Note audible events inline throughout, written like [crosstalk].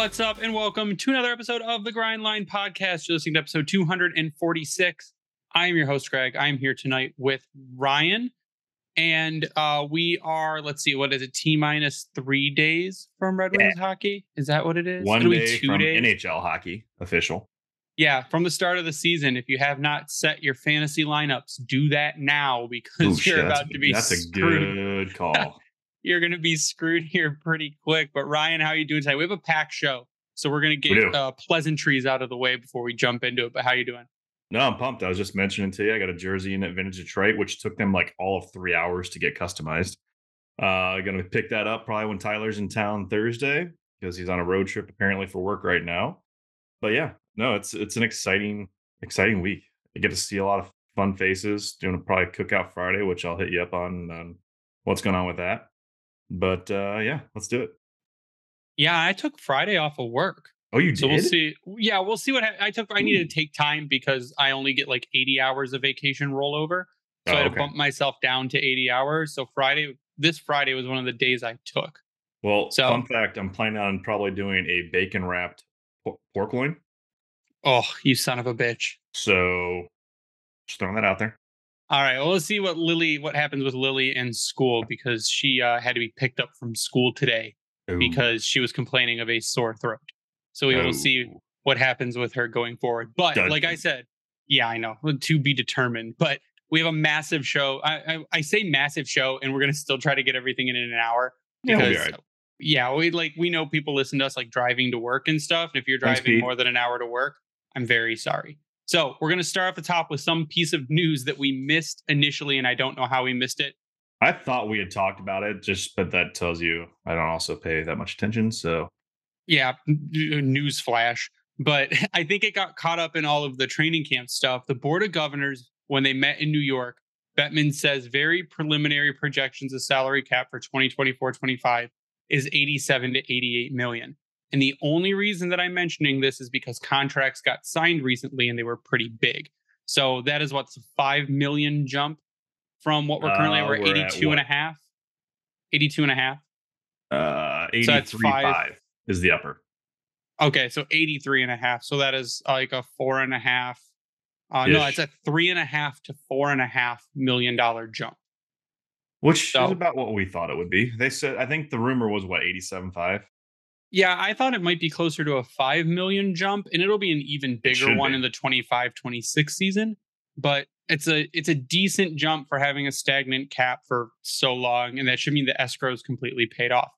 What's up, and welcome to another episode of the Grind Line Podcast. You're listening to episode 246. I am your host, Greg. I am here tonight with Ryan, and uh, we are, let's see, what is it, T minus three days from Red Wings hockey? Is that what it is? One It'll day from NHL hockey official. Yeah, from the start of the season. If you have not set your fantasy lineups, do that now because Ooh, you're about to be That's a good call. [laughs] You're going to be screwed [laughs] here pretty quick. But Ryan, how are you doing tonight? We have a packed show, so we're going to get uh, pleasantries out of the way before we jump into it. But how you doing? no, I'm pumped. I was just mentioning to you, I got a jersey in at Vintage Detroit, which took them like all of three hours to get customized. Uh, gonna pick that up probably when Tyler's in town Thursday because he's on a road trip apparently for work right now. But yeah, no, it's it's an exciting exciting week. I get to see a lot of fun faces. Doing a probably cookout Friday, which I'll hit you up on on what's going on with that. But uh yeah, let's do it. Yeah, I took Friday off of work. Oh, you did? So we'll see. Yeah, we'll see what ha- I took. I needed to take time because I only get like 80 hours of vacation rollover. So Oh, I had to bump myself down to 80 hours. So Friday, this Friday was one of the days I took. Well, So- fun fact: I'm planning on probably doing a bacon wrapped pork loin. Oh, you son of a bitch. So, just throwing that out there. All right. Well, let's see what Lily, what happens with Lily in school because she uh, had to be picked up from school today Ooh. because she was complaining of a sore throat. So we will see what happens with her going forward. But like I said, yeah, I know to be determined. But we have a massive show. I I, I say massive show, and we're gonna still try to get everything in in an hour Yeah, because all right. yeah, we like we know people listen to us like driving to work and stuff. And if you're driving Pete. more than an hour to work, I'm very sorry. So we're gonna start off the top with some piece of news that we missed initially, and I don't know how we missed it. I thought we had talked about it, just but that tells you I don't also pay that much attention. So, yeah, news flash. But [laughs] I think it got caught up in all of the training camp stuff. The Board of Governors, when they met in New York, Bettman says very preliminary projections of salary cap for 2024 25 is 87 to 88 million. And the only reason that I'm mentioning this is because contracts got signed recently and they were pretty big. So that is what's a 5 million jump from what we're currently Uh, at. We're we're at 82 and a half. 82 and a half. uh, So that's 83 five. five is the upper. Okay, so 83 and a half. So that is like a four and a half. Uh, no, it's a three and a half to four and a half million dollar jump. Which So- is about what we thought it would be. They said I think the rumor was what 87.5. Yeah, I thought it might be closer to a 5 million jump and it'll be an even bigger one be. in the 25-26 season, but it's a it's a decent jump for having a stagnant cap for so long and that should mean the escrow is completely paid off.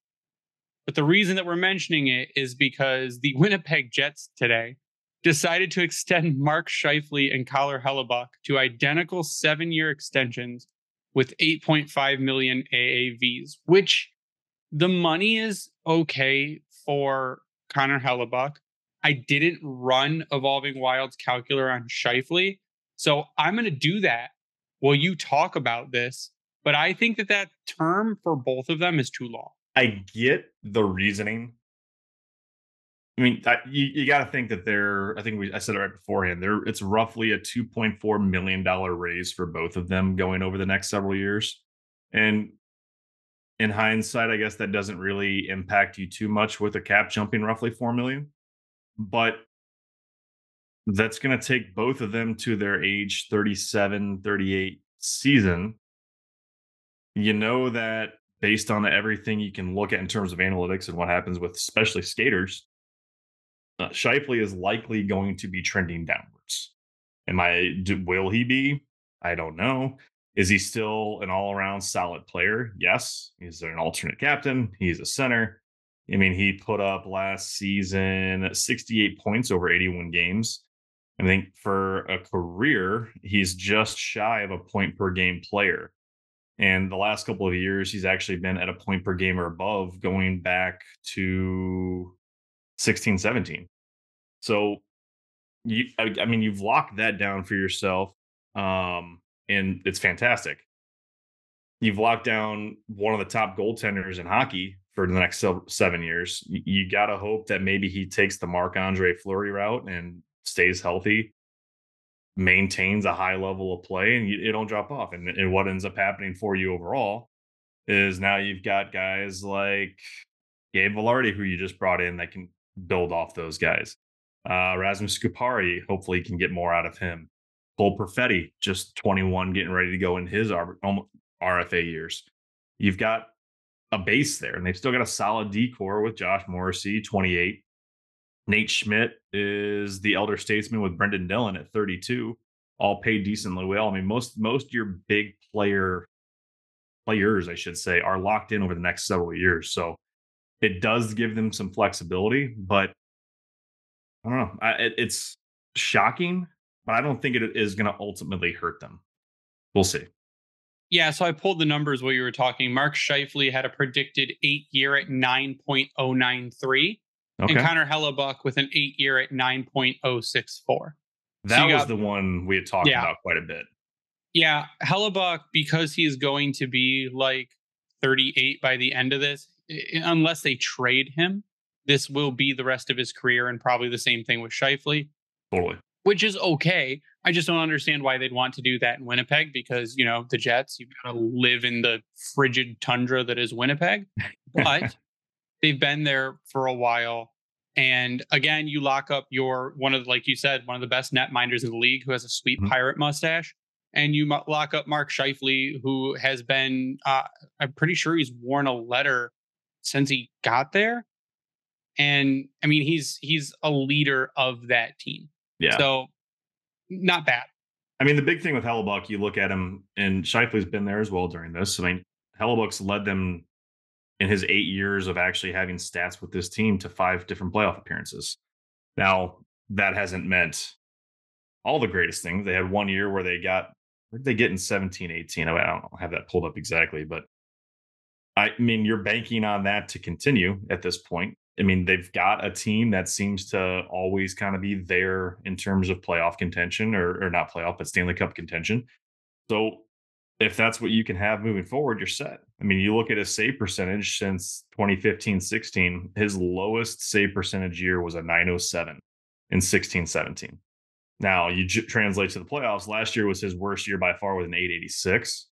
But the reason that we're mentioning it is because the [laughs] Winnipeg Jets today decided to extend Mark Scheifele and Connor Hellebuyck to identical 7-year extensions with 8.5 million AAVs, which the money is okay for Connor Hellebuyck. I didn't run Evolving Wilds calculator on Scheifele, so I'm going to do that while you talk about this. But I think that that term for both of them is too long. I get the reasoning. I mean, I, you, you got to think that they're. I think we. I said it right beforehand. They're. It's roughly a two point four million dollar raise for both of them going over the next several years, and in hindsight, I guess that doesn't really impact you too much with a cap jumping roughly four million, but that's going to take both of them to their age 37 38 season you know that based on everything you can look at in terms of analytics and what happens with especially skaters, uh, Scheifele is likely going to be trending downwards. Am I? Do, will he be? I don't know. Is he still an all-around solid player? Yes. He's an alternate captain. He's a center. I mean, he put up last season 68 points over 81 games. I think for a career, he's just shy of a point per game player. And the last couple of years, he's actually been at a point per game or above going back to 16, 17. So you I, I mean, you've locked that down for yourself. Um, and it's fantastic. You've locked down one of the top goaltenders in hockey for the next seven years. You, got to hope that maybe he takes the Marc Andre Fleury route and stays healthy, maintains a high level of play, and you, it don't drop off. And, and what ends up happening for you overall is now you've got guys like Gabe Vilardi, who you just brought in, that can build off those guys. Uh, Rasmus Kupari, hopefully, can get more out of him. Cole Perfetti, just 21, getting ready to go in his RFA um, years. You've got a base there, and they've still got a solid D-core with Josh Morrissey, 28. Nate Schmidt is the elder statesman with Brendan Dillon at 32, all paid decently well. I mean, most most of your big player players, I should say, are locked in over the next several years. So it does give them some flexibility, but I don't know. I, it, it's shocking, but I don't think it is going to ultimately hurt them. We'll see. Yeah, so I pulled the numbers while you were talking. Mark Scheifele had a predicted eight year at 9.093, okay. and Connor Hellebuyck with an eight year at 9.064. That so was got, the one we had talked yeah. about quite a bit. Yeah, Hellebuyck, because he is going to be like 38 by the end of this, unless they trade him, this will be the rest of his career, and probably the same thing with Scheifele. Totally. Which is okay. I just don't understand why they'd want to do that in Winnipeg because, you know, the Jets, you've got to live in the frigid tundra that is Winnipeg. But [laughs] they've been there for a while. And again, you lock up your one of, like you said, one of the best net minders in the league who has a sweet mm-hmm. pirate mustache. And you lock up Mark Scheifele, who has been, uh, I'm pretty sure he's worn a letter since he got there. And I mean, he's he's a leader of that team. Yeah. So not bad. I mean, the big thing with Hellebuyck, you look at him, and Scheifele's been there as well during this. I mean, Hellebuyck's led them in his eight years of actually having stats with this team to five different playoff appearances. Now, that hasn't meant all the greatest things. They had one year where they got, where did they get in 17, 18? I don't have that pulled up exactly, but I mean, you're banking on that to continue at this point. I mean, they've got a team that seems to always kind of be there in terms of playoff contention or, or not playoff, but Stanley Cup contention. So if that's what you can have moving forward, you're set. I mean, you look at his save percentage since 2015 16, his lowest save percentage year was a 907 in 16 17. Now, you j- translate to the playoffs. Last year was his worst year by far with an 886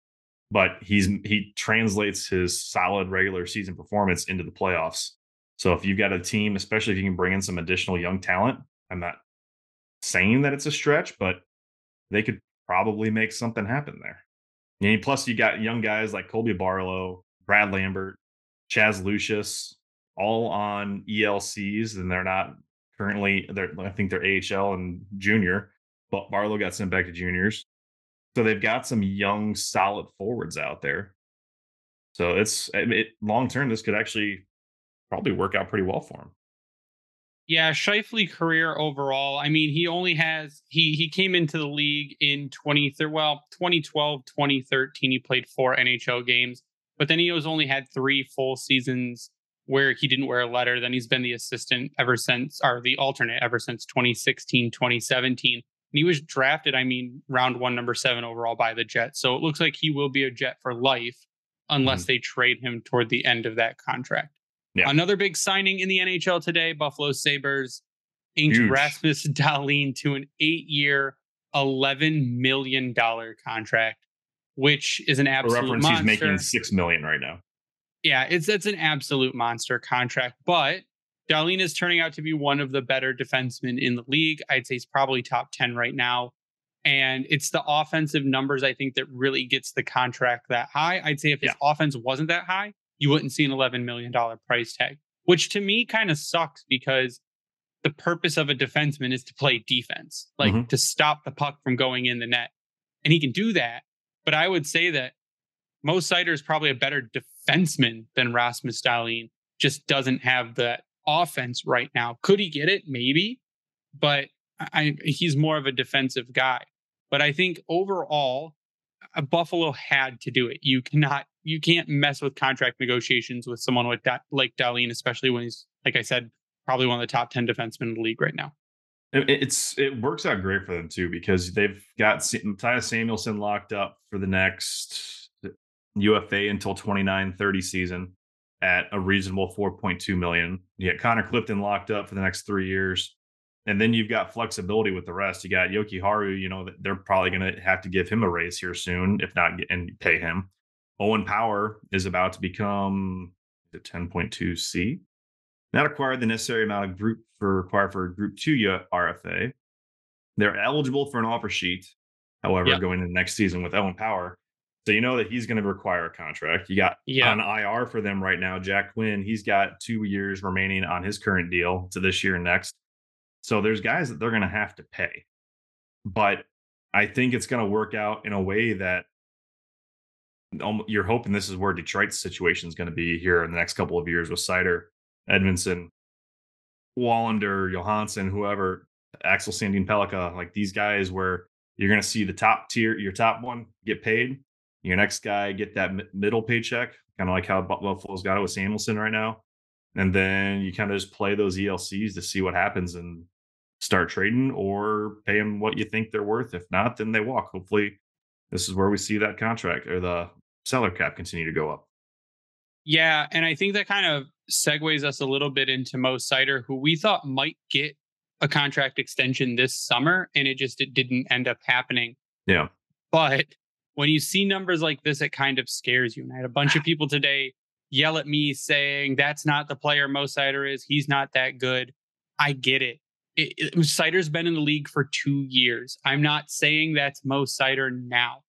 but he's he translates his solid regular season performance into the playoffs. So if you've got a team, especially if you can bring in some additional young talent, I'm not saying that it's a stretch, but they could probably make something happen there. And plus, you got young guys like Colby Barlow, Brad Lambert, Chaz Lucius, all on ELCs, and they're not currently. They're I think they're AHL and junior, but Barlow got sent back to juniors. So they've got some young, solid forwards out there. So it's it, long term. This could actually probably work out pretty well for him. Yeah, Scheifele career overall. I mean, he only has he he came into the league in 20 well, 2012, 2013 he played four NHL games, but then he has only had 3 full seasons where he didn't wear a letter. Then he's been the assistant ever since or the alternate ever since 2016, 2017 And he was drafted, I mean, round one, number seven overall by the Jets. So it looks like he will be a Jet for life unless mm-hmm. they trade him toward the end of that contract. Yeah. Another big signing in the NHL today Buffalo Sabres inked Huge. Rasmus [laughs] Dahlin to an eight year, $11 million contract, which is an absolute For reference, monster. he's making 6 million right now. Yeah, it's it's an absolute monster contract, but Dahlin is turning out to be one of the better defensemen in the league. I'd say he's probably top 10 right now. And it's the offensive numbers, I think, that really gets the contract that high. I'd say if his yeah. offense wasn't that high, you wouldn't see an $11 million price tag, which to me kind of sucks because the purpose of a defenseman is to play defense, like mm-hmm. to stop the puck from going in the net. And he can do that. But I would say that Mo Seider is probably a better defenseman than Rasmus Dahlin, just doesn't have that offense right now. Could he get it? Maybe, but I, he's more of a defensive guy. But I think overall, uh, Buffalo had to do it. You cannot, you can't mess with contract negotiations with someone like that, like Dahlin, especially when he's, like I said, probably one of the top ten defensemen in the league right now. It's it works out great for them too because they've got Mattias Samuelsson locked up for the next UFA until 29 30 season at a reasonable 4.2 million. You get Connor Clifton locked up for the next three years. And then you've got flexibility with the rest. You got Jokiharju, you know, they're probably going to have to give him a raise here soon, if not, and pay him. Owen Power is about to become the 10.2C. not acquired the necessary amount of group for required for Group Two RFA. They're eligible for an offer sheet, however, yep. going into next season with Owen Power. So you know that he's going to require a contract. You got yeah. on IR for them right now, Jack Quinn. He's got two years remaining on his current deal to this year and next. So there's guys that they're going to have to pay. But I think it's going to work out in a way that you're hoping this is where Detroit's situation is going to be here in the next couple of years with Seider, Edvinsson, Wallinder, Johansson, whoever, Axel Sandin Pellikka, like these guys where you're going to see the top tier, your top one get paid, your next guy get that middle paycheck, kind of like how Buffalo's got it with Samuelsson right now. And then you kind of just play those ELCs to see what happens and start trading or pay them what you think they're worth. If not, then they walk. Hopefully, this is where we see that contract or the seller cap continue to go up. Yeah, and I think that kind of segues us a little bit into Mo Seider, who we thought might get a contract extension this summer, and it just it didn't end up happening. Yeah. But when you see numbers like this, it kind of scares you. And I had a bunch of [sighs] people today yell at me saying, That's not the player Mo Seider is. He's not that good. I get it. it, it Seider's been in the league for two years. I'm not saying that's Mo Seider now.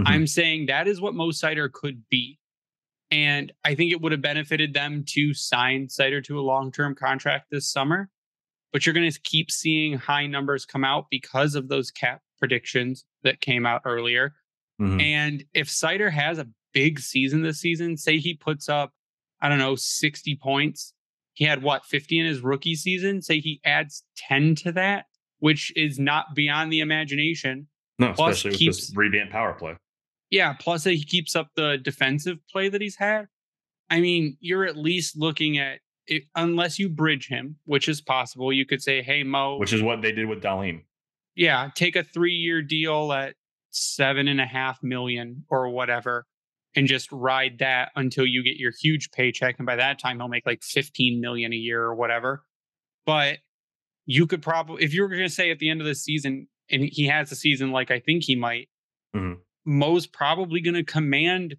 Mm-hmm. I'm saying that is what Mo Seider could be. And I think it would have benefited them to sign Seider to a long term contract this summer. But you're going to keep seeing high numbers come out because of those cap predictions that came out earlier. Mm-hmm. And if Seider has a big season this season, say he puts up, I don't know, 60 points. He had what, 50 in his rookie season? Say he adds 10 to that, which is not beyond the imagination. No, Plus especially with keeps, this revamped power play. Yeah, plus he keeps up the defensive play that he's had. I mean, you're at least looking at it, unless you bridge him, which is possible. You could say, "Hey, Mo," which is what they did with Dahlin. Yeah, take a three-year deal at seven and a half million or whatever, and just ride that until you get your huge paycheck. And by that time, he'll make like 15 million a year or whatever. But you could probably, if you were going to say at the end of the season, and he has a season like I think he might, mm-hmm. Mo's probably going to command,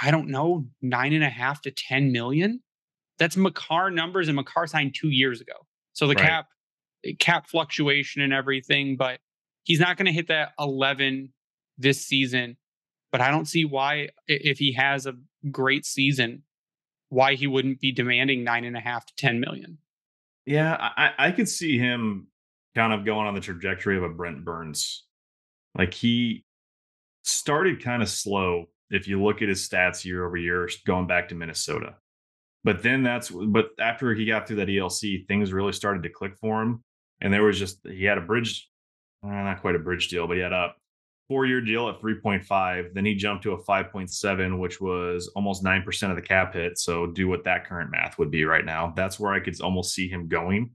I don't know, nine and a half to 10 million. That's Makar numbers, and Makar signed two years ago. So the right. cap eh, cap fluctuation and everything, but he's not going to hit that 11 this season. But I don't see why, if he has a great season, why he wouldn't be demanding nine and a half to 10 million. Yeah, I, I could see him kind of going on the trajectory of a Brent Burns. Like he started kind of slow if you look at his stats year over year going back to Minnesota. But then that's but after he got through that ELC, things really started to click for him. And there was just he had a bridge, uh, not quite a bridge deal, but he had a four-year deal at 3.5. Then he jumped to a 5.7, which was almost nine percent of the cap hit. So do what that current math would be right now. That's where I could almost see him going,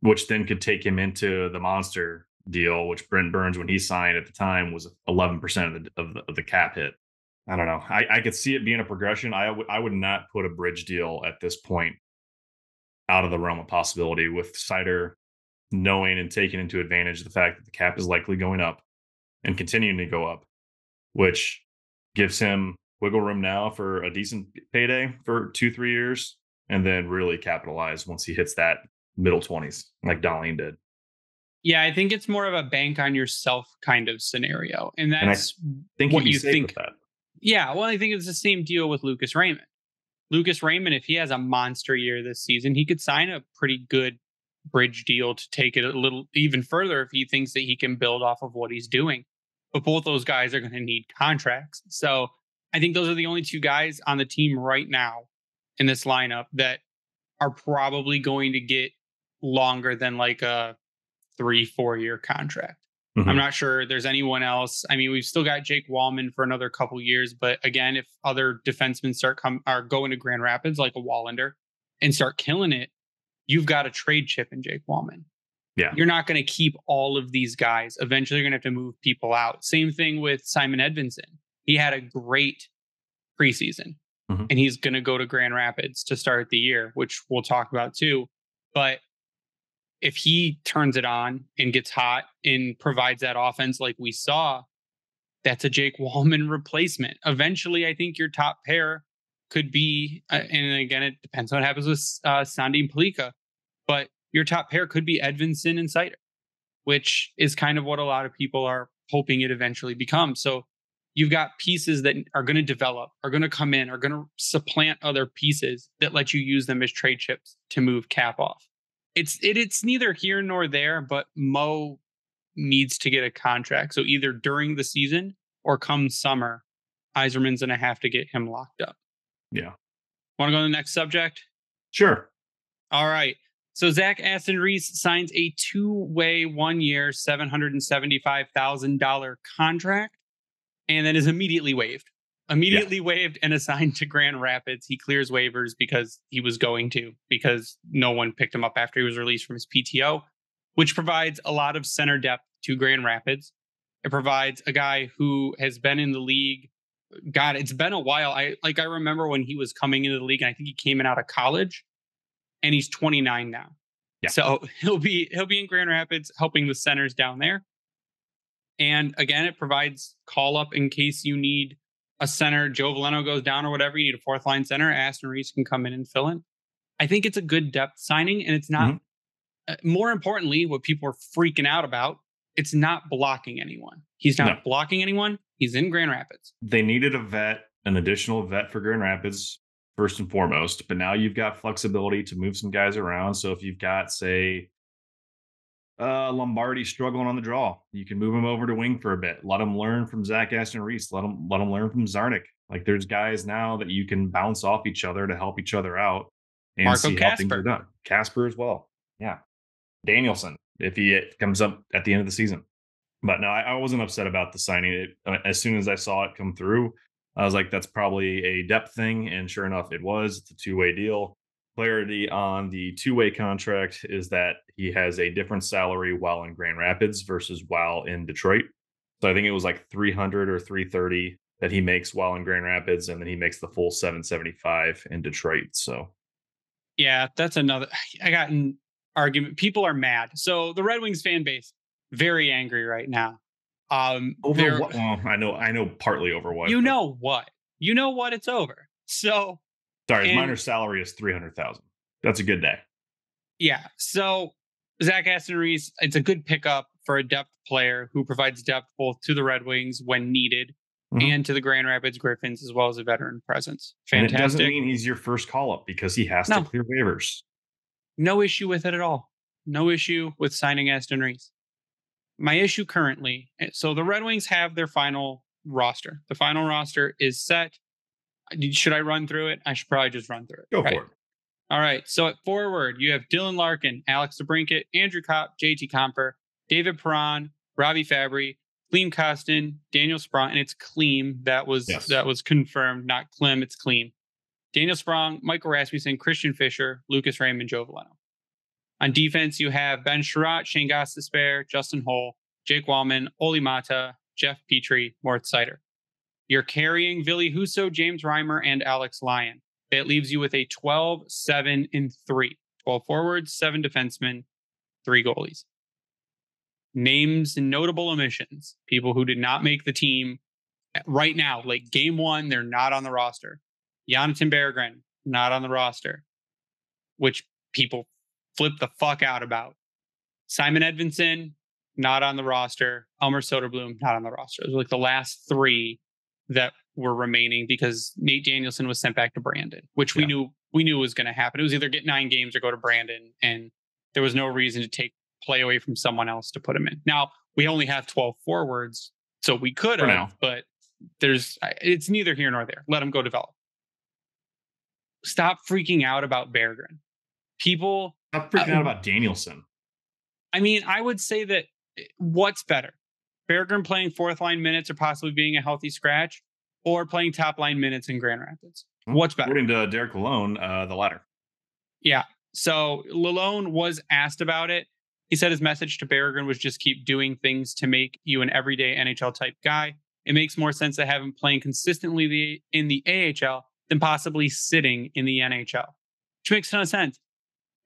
which then could take him into the monster deal, which Brent Burns, when he signed at the time, was 11% of the, of the, of the cap hit. I don't know. I, I could see it being a progression. I, w- I would not put a bridge deal at this point out of the realm of possibility with Seider knowing and taking into advantage the fact that the cap is likely going up and continuing to go up, which gives him wiggle room now for a decent payday for two, three years, and then really capitalize once he hits that middle 20s, like Dahlin did. Yeah, I think it's more of a bank on yourself kind of scenario. And that's and think what you think. Yeah, well, I think it's the same deal with Lucas Raymond. Lucas Raymond, if he has a monster year this season, he could sign a pretty good bridge deal to take it a little even further if he thinks that he can build off of what he's doing. But both those guys are going to need contracts. So I think those are the only two guys on the team right now in this lineup that are probably going to get longer than like a three, four year contract. Mm-hmm. I'm not sure there's anyone else. I mean, we've still got Jake Walman for another couple years, but again, if other defensemen start come are going to Grand Rapids like a Wallinder and start killing it, you've got a trade chip in Jake Walman. Yeah. You're not going to keep all of these guys. Eventually, you're going to have to move people out. Same thing with Simon Edvinsson. He had a great preseason mm-hmm. and he's going to go to Grand Rapids to start the year, which we'll talk about too. But if he turns it on and gets hot and provides that offense like we saw, that's a Jake [laughs] Walman replacement. Eventually, I think your top pair could be, uh, and again, it depends on what happens with uh, Sandin Pellikka, but your top pair could be Edvinsson and Seider, which is kind of what a lot of people are hoping it eventually becomes. So you've got pieces that are going to develop, are going to come in, are going to supplant other pieces that let you use them as trade chips to move cap off. It's it, it's neither here nor there, but Mo needs to get a contract. So either during the season or come summer, Yzerman's going to have to get him locked up. Yeah. Want to go to the next subject? Sure. All right. So Zach Aston Reese signs a two-way, one-year, seven hundred and seventy-five thousand dollar contract, and then is immediately waived. Immediately yeah. waived and assigned to Grand Rapids. He clears waivers because he was going to, because no one picked him up after he was released from his PTO, which provides a lot of center depth to Grand Rapids. It provides a guy who has been in the league God, it's been a while. I like I remember when he was coming into the league, and I think he came in out of college, and he's 29 now. Yeah. So [laughs] he'll be he'll be in Grand Rapids helping the centers down there. And again, it provides call up in case you need a center. Joe Veleno goes down or whatever. You need a fourth line center. Aston Reese can come in and fill in. I think it's a good depth signing, and it's not. Mm-hmm. Uh, more importantly, what people are freaking out about, it's not blocking anyone. He's not no. blocking anyone. He's in Grand Rapids. They needed a vet, an additional vet for Grand Rapids, first and foremost. But now you've got flexibility to move some guys around. So if you've got, say, uh, Lombardi struggling on the draw, you can move him over to wing for a bit. Let him learn from Zach Aston Reese. Let him let him learn from Czarnik. Like there's guys now that you can bounce off each other to help each other out and Marco see Kasper. how things are done. Kasper as well. Yeah. Danielson, if he comes up at the end of the season. But no, I, I wasn't upset about the signing. It, uh, as soon as I saw it come through, I was like, that's probably a depth thing. And sure enough, it was. It's a two way deal. Clarity on the two way contract is that he has a different salary while in Grand Rapids versus while in Detroit. So I think it was like 300 or 330 that he makes while in Grand Rapids, and then he makes the full 775 in Detroit. So, yeah, that's another. [sighs] I got an argument. People are mad. So the Red Wings fan base very angry right now. Um, over what? Well, I know, I know, partly over what. You but... know what? You know what? It's over. So, sorry, his minor salary is three hundred thousand. That's a good day. Yeah. So Zach Aston Reese, it's a good pickup for a depth player who provides depth both to the Red Wings when needed mm-hmm. and to the Grand Rapids Griffins as well as a veteran presence. Fantastic. And it doesn't mean he's your first call up because he has no. to clear waivers. No issue with it at all. No issue with signing Aston Reese my issue currently eh, so the Red Wings have their final roster. The final roster is set. Should I run through it? I should probably just run through it. Go right? for it. All right. So at forward, you have Dylan Larkin, Alex DeBrincat, Andrew Copp, JT Compher, David Perron, Robbie Fabbri, Klim Kostin, Daniel Sprong, and it's Klim that was yes. that was confirmed, not Klim, it's Klim. Daniel Sprong, Michael Rasmussen, Christian Fischer, Lucas Raymond, Joe Veleno. On defense, you have Ben Chiarot, Shane Gostisbehere, Justin Holl, Jake Walman, Olli Maatta, Jeff Petry, Mort Seider. You're carrying Ville Husso, James Reimer, and Alex Lyon. That leaves you with a 12, 7, and 3. 12 forwards, 7 defensemen, 3 goalies. Names and notable omissions. People who did not make the team right now, like game one, they're not on the roster. Jonathan Berggren, not on the roster, which people flip the fuck out about. Simon Edvinsson, not on the roster. Elmer Soderblom, not on the roster. It was like the last three that were remaining because Nate Danielson was sent back to Brandon, which we yeah. knew we knew was going to happen. It was either get nine games or go to Brandon, and there was no reason to take play away from someone else to put him in. Now we only have twelve forwards, so we could have, but there's it's neither here nor there. Let him go develop. Stop freaking out about Berggren. People Stop freaking uh, out about Danielson. I mean, I would say that eh, what's better? Berggren playing fourth line minutes or possibly being a healthy scratch, or playing top line minutes in Grand Rapids? What's better? According to Derek Lalonde, uh, the latter. Yeah. So Lalonde was asked about it. He said his message to Berggren was just keep doing things to make you an everyday NHL type guy. It makes more sense to have him playing consistently in the AHL than possibly sitting in the NHL, which makes a ton of sense.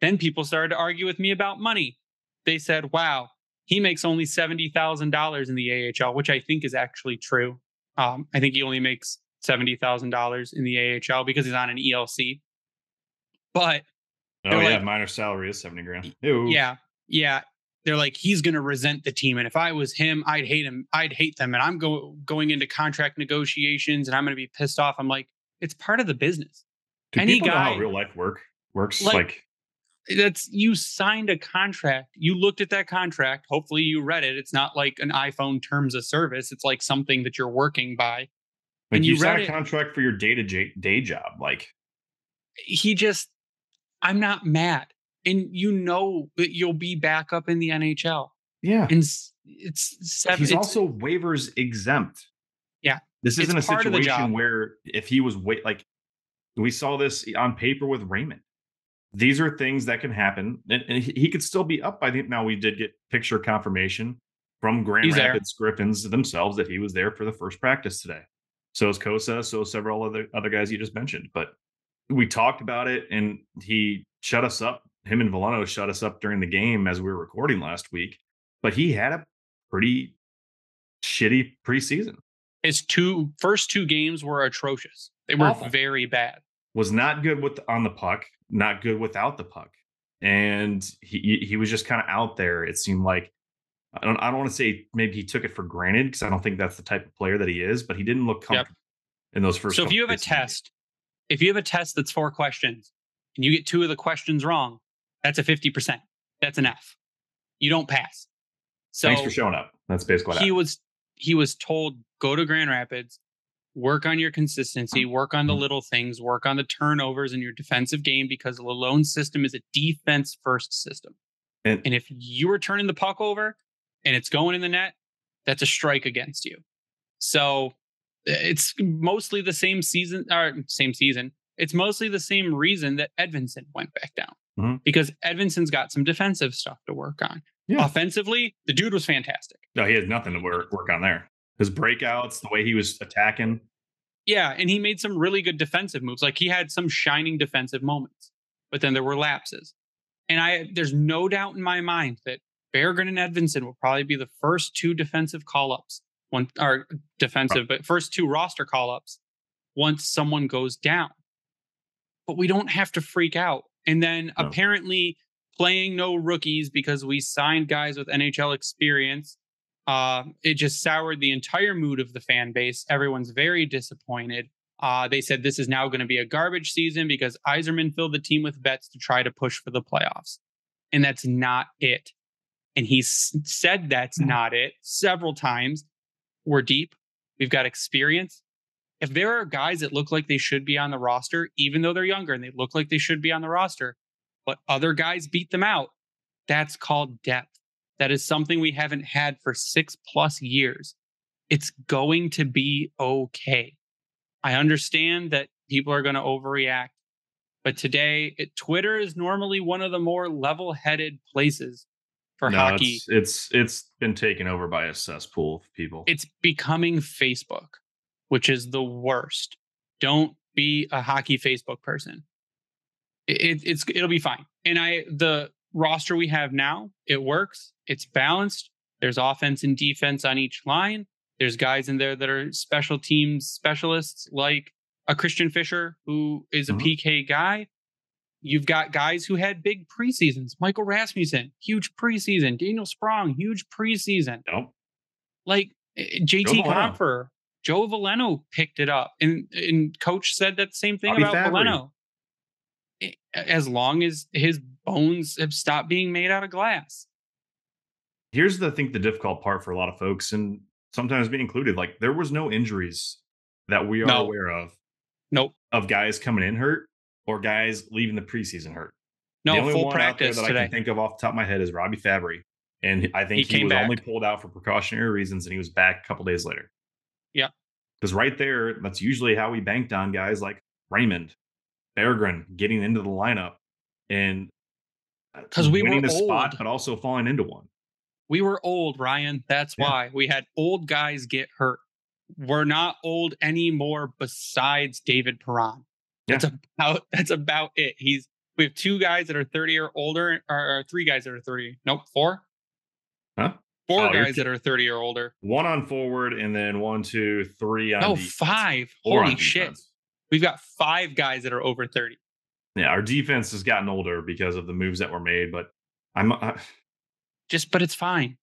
Then people started to argue with me about money. They said, wow, he makes only $70,000 in the AHL, which I think is actually true. Um, I think he only makes seventy thousand dollars in the AHL because he's on an ELC. But Oh yeah, like- minor salary is seventy grand. Ew. yeah, yeah, they're like he's going to resent the team, and if I was him, I'd hate him. I'd hate them, and I'm go- going into contract negotiations, and I'm going to be pissed off. I'm like, it's part of the business. Do any people know guy- how real life work works? Like- Like, that's you signed a contract you looked at that contract hopefully you read it it's not like an iphone terms of service it's like something that you're working by like and you, you sign read a contract for your day to day job. Like, he just i'm not mad and you know that you'll be back up in the nhl yeah, and s- it's seven he's it's- also waivers exempt. Yeah. This isn't a part of the situation where if he was wait like we saw this on paper with Raymond. These are things that can happen, and, and he he could still be up by the now. We did get picture confirmation from Grand He's there. Rapids Griffins themselves that he was there for the first practice today. So is Kosa, so is several other other guys you just mentioned. But we talked about it, and he shut us up. Him and Veleno shut us up during the game as we were recording last week. But he had a pretty shitty preseason. his two first two games were atrocious they were Awful. very bad Was not good with on the puck, not good without the puck, and he he was just kind of out there. It seemed like I don't I don't want to say maybe he took it for granted because I don't think that's the type of player that he is, but he didn't look comfortable in those first. so if you have a games. test if you have a test that's four questions and you get two of the questions wrong that's a 50% that's an f you don't pass so thanks for showing up. That's basically what he happened. was he was told go to grand rapids work on your consistency work on the Mhm. little things work on the turnovers in your defensive game because the Lalonde system is a defense first system And- and if you are turning the puck over and it's going in the net that's a strike against you so it's mostly the same season or same season it's mostly the same reason that edvinsson went back down Mhm. because edvinsson's got some defensive stuff to work on Yeah. offensively the dude was fantastic No, he had nothing to work work on there. His breakouts, the way he was attacking. Yeah, and he made some really good defensive moves. Like he had some shining defensive moments, but then there were lapses. And I there's no doubt in my mind that Berggren and Edvinsson will probably be the first two defensive call-ups. One or defensive, but first two roster call-ups once someone goes down. But we don't have to freak out. And then No. apparently playing no rookies because we signed guys with NHL experience uh, it just soured the entire mood of the fan base. Everyone's very disappointed. Uh, they said this is now going to be a garbage season because Yzerman filled the team with bets to try to push for the playoffs. And that's not it. And he s- said that's Mhm. not it several times. We're deep. We've got experience. If there are guys that look like they should be on the roster, even though they're younger and they look like they should be on the roster, but other guys beat them out, that's called depth. That is something we haven't had for six plus years. It's going to be okay. I understand that people are going to overreact, but today, it, Twitter is normally one of the more level headed places for no, hockey. It's, it's it's been taken over by a cesspool of people. It's becoming Facebook, which is the worst. Don't be a hockey Facebook person. It, it- it's it'll be fine. And I the roster we have now, it works. It's balanced. There's offense and defense on each line. There's guys in there that are special teams specialists, like a Christian Fischer, who is a Mhm. PK guy. You've got guys who had big preseasons. Michael Rasmussen, huge preseason. Daniel Sprong, huge preseason nope. like eh, JT Joe Veleno. Compher, Joe Veleno picked it up, and and coach said that same thing Bobby about Fabbri. Veleno. Eh, As long as his bones have stopped being made out of glass, Here's the I think the difficult part for a lot of folks, and sometimes me included. Like there was no injuries that we are No. aware of nope, of guys coming in hurt or guys leaving the preseason hurt. no the only full one out there practice that I can think of off the top of my head is Robbie Fabbri, and I think He he, came was back. only pulled out for precautionary reasons, and he was back a couple days later. Yeah. because right there, that's usually how we banked on guys like Raymond, Berggren getting into the lineup, and uh, because we winning were a spot, but also falling into one. We were old, Ryan. That's Yeah. why we had old guys get hurt. We're not old anymore. Besides David Perron, that's about [laughs] that's about it. He's we have two guys that are thirty or older, or, or three guys that are thirty. Nope, four. Huh? Four Oh, guys that are 30 or older. One on forward, and then one, two, three on No, defense. five. Four Holy shit. defense. We've got five guys that are over 30. Yeah, our defense has gotten older because of the moves that were made, but I'm uh, Just, but it's fine.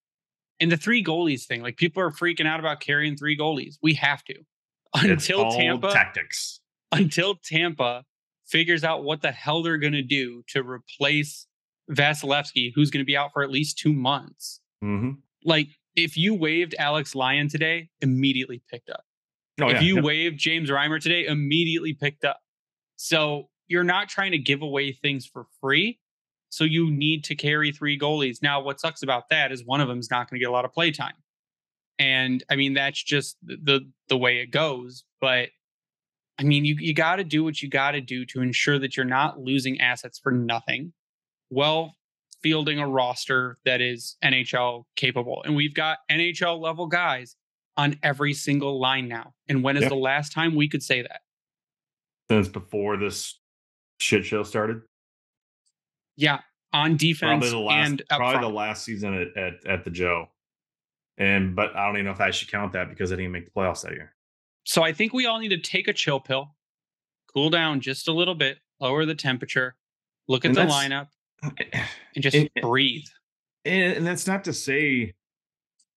And the three goalies thing, like people are freaking out about carrying three goalies. We have to [laughs] until Tampa, tactics. until Tampa figures out what the hell they're going to do to replace Vasilevskiy, who's going to be out for at least two months. hmm Like, if you waived Alex Lyon today, immediately picked up. Oh, if yeah. you Yep. waived James Reimer today, immediately picked up. So you're not trying to give away things for free. So you need to carry three goalies. Now, what sucks about that is one of them is not going to get a lot of play time. And I mean, that's just the the, way it goes. But I mean, you, you got to do what you got to do to ensure that you're not losing assets for nothing. Well, fielding a roster that is NHL capable. And we've got NHL level guys on every single line now. And when is the last time we could say that? since before this shit show started. Yeah, on defense Probably the last, and probably front. the last season at, at at the Joe. And but I don't even know if I should count that because I didn't make the playoffs that year. So I think we all need to take a chill pill, cool down just a little bit, lower the temperature, look at And the lineup, [clears throat] and just and- breathe. And, and that's not to say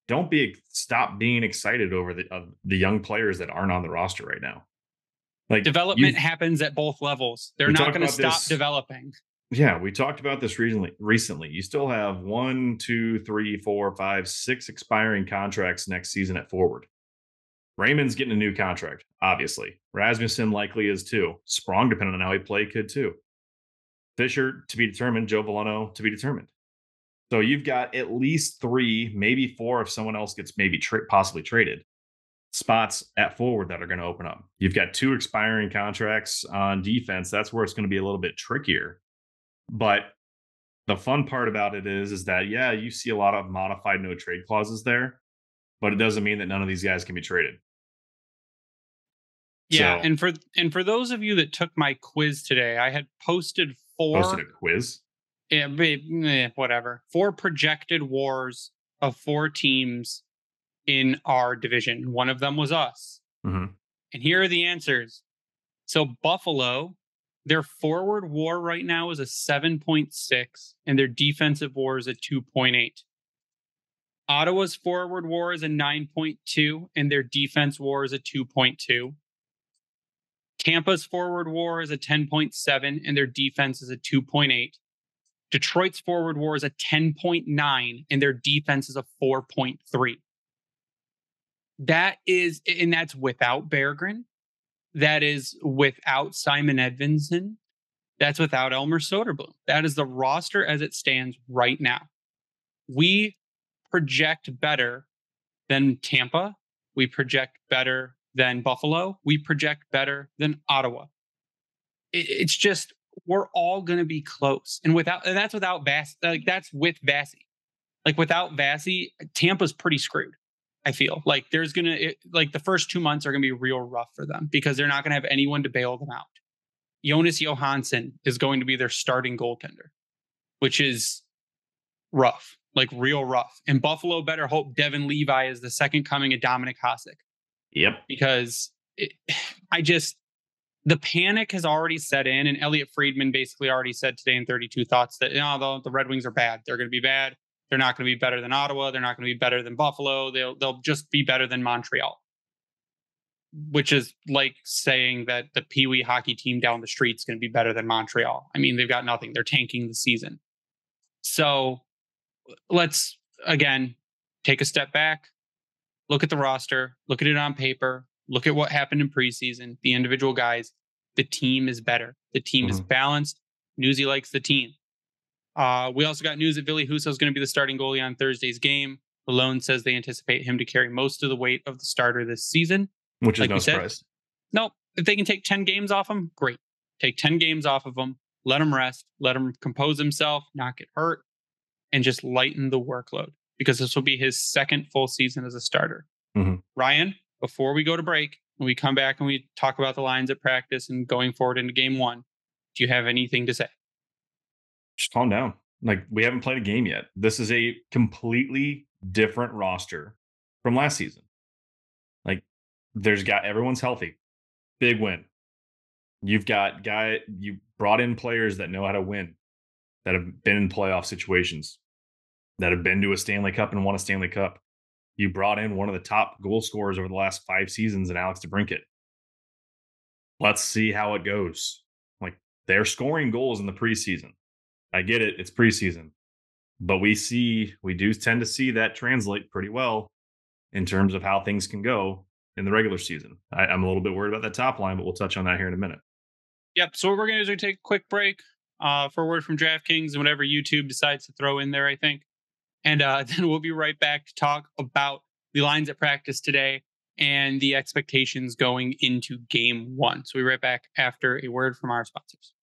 don't be stop being excited over the uh, the young players that aren't on the roster right now. Like Development happens at both levels. They're not going to stop this- developing. Yeah, we talked about this recently. Recently, you still have one, two, three, four, five, six expiring contracts next season at forward. Raymond's getting a new contract, obviously. Rasmussen likely is too. Sprong, depending on how he play, could too. Fischer to be determined. Joe Veleno to be determined. So you've got at least three, maybe four, if someone else gets maybe tra- possibly traded, spots at forward that are going to open up. You've got two expiring contracts on defense. That's where it's going to be a little bit trickier. But the fun part about it is, is that yeah, you see a lot of modified no trade clauses there, but it doesn't mean that none of these guys can be traded. Yeah, So- and for and for those of you that took my quiz today, I had posted four Posted a quiz. yeah, whatever. Four projected wars of four teams in our division. One of them was us. Mhm. And here are the answers. So Buffalo, their forward war right now is a 7.6 and their defensive war is a 2.8. Ottawa's forward war is a 9.2 and their defense war is a 2.2. Tampa's forward war is a 10.7 and their defense is a 2.8. Detroit's forward war is a 10.9 and their defense is a 4.3. That is, and that's without Berggren. That is without Simon Edvinsson. That's without Elmer Soderblom. That is the roster as it stands right now. We project better than Tampa. We project better than Buffalo. We project better than Ottawa. It's just we're all going to be close, and without and that's without Vass. Like that's with Vassy. Like without Vassy, Tampa's pretty screwed. I feel like there's gonna it, like the first two months are gonna be real rough for them because they're not gonna have anyone to bail them out. Jonas Johansson is going to be their starting goaltender, which is rough, like real rough. And Buffalo better hope Devon Levi is the second coming of Dominik Hasek Yep. because it, [sighs] I just the panic has already set in, and Elliotte Friedman basically already said today in 32 Thoughts that you know, the, the Red Wings are bad. They're going to be bad. They're not going to be better than Ottawa. They're not going to be better than Buffalo. They'll they'll just be better than Montreal, which is like saying that the Pee Wee hockey team down the street is going to be better than Montreal. I mean, they've got nothing. They're tanking the season. So let's again take a step back, look at the roster, look at it on paper, look at what happened in preseason, the individual guys. The team is better. The team is mm-hmm. balanced. Newsy likes the team. Uh, we also got news that Ville Husso is going to be the starting goalie on Thursday's game. Malone says they anticipate him to carry most of the weight of the starter this season. Which is Like no we said, surprise. No, if they can take 10 games off him, great. Take 10 games off of him, let him rest, let him compose himself, not get hurt, and just lighten the workload because this will be his second full season as a starter. Mhm. Ryan, before we go to break, when we come back and we talk about the lines at practice and going forward into game one, do you have anything to say? Just calm down. Like we haven't played a game yet. This is a completely different roster from last season. Like there's got everyone's healthy. Big win. You've got guy you brought in players that know how to win, that have been in playoff situations, that have been to a Stanley Cup and won a Stanley Cup. You brought in one of the top goal scorers over the last five seasons in Alex DeBrincat. Let's see how it goes. Like they're scoring goals in the preseason. I get it, it's preseason. But we see, we do tend to see that translate pretty well in terms of how things can go in the regular season. I, am a little bit worried about that top line, but we'll touch on that here in a minute. Yep. So what we're going to do is take a quick break uh, for a word from DraftKings and whatever YouTube decides to throw in there, I think. And uh, [laughs] then we'll be right back to talk about the lines at practice today and the expectations going into game one. So we'll be right back after a word from our sponsors.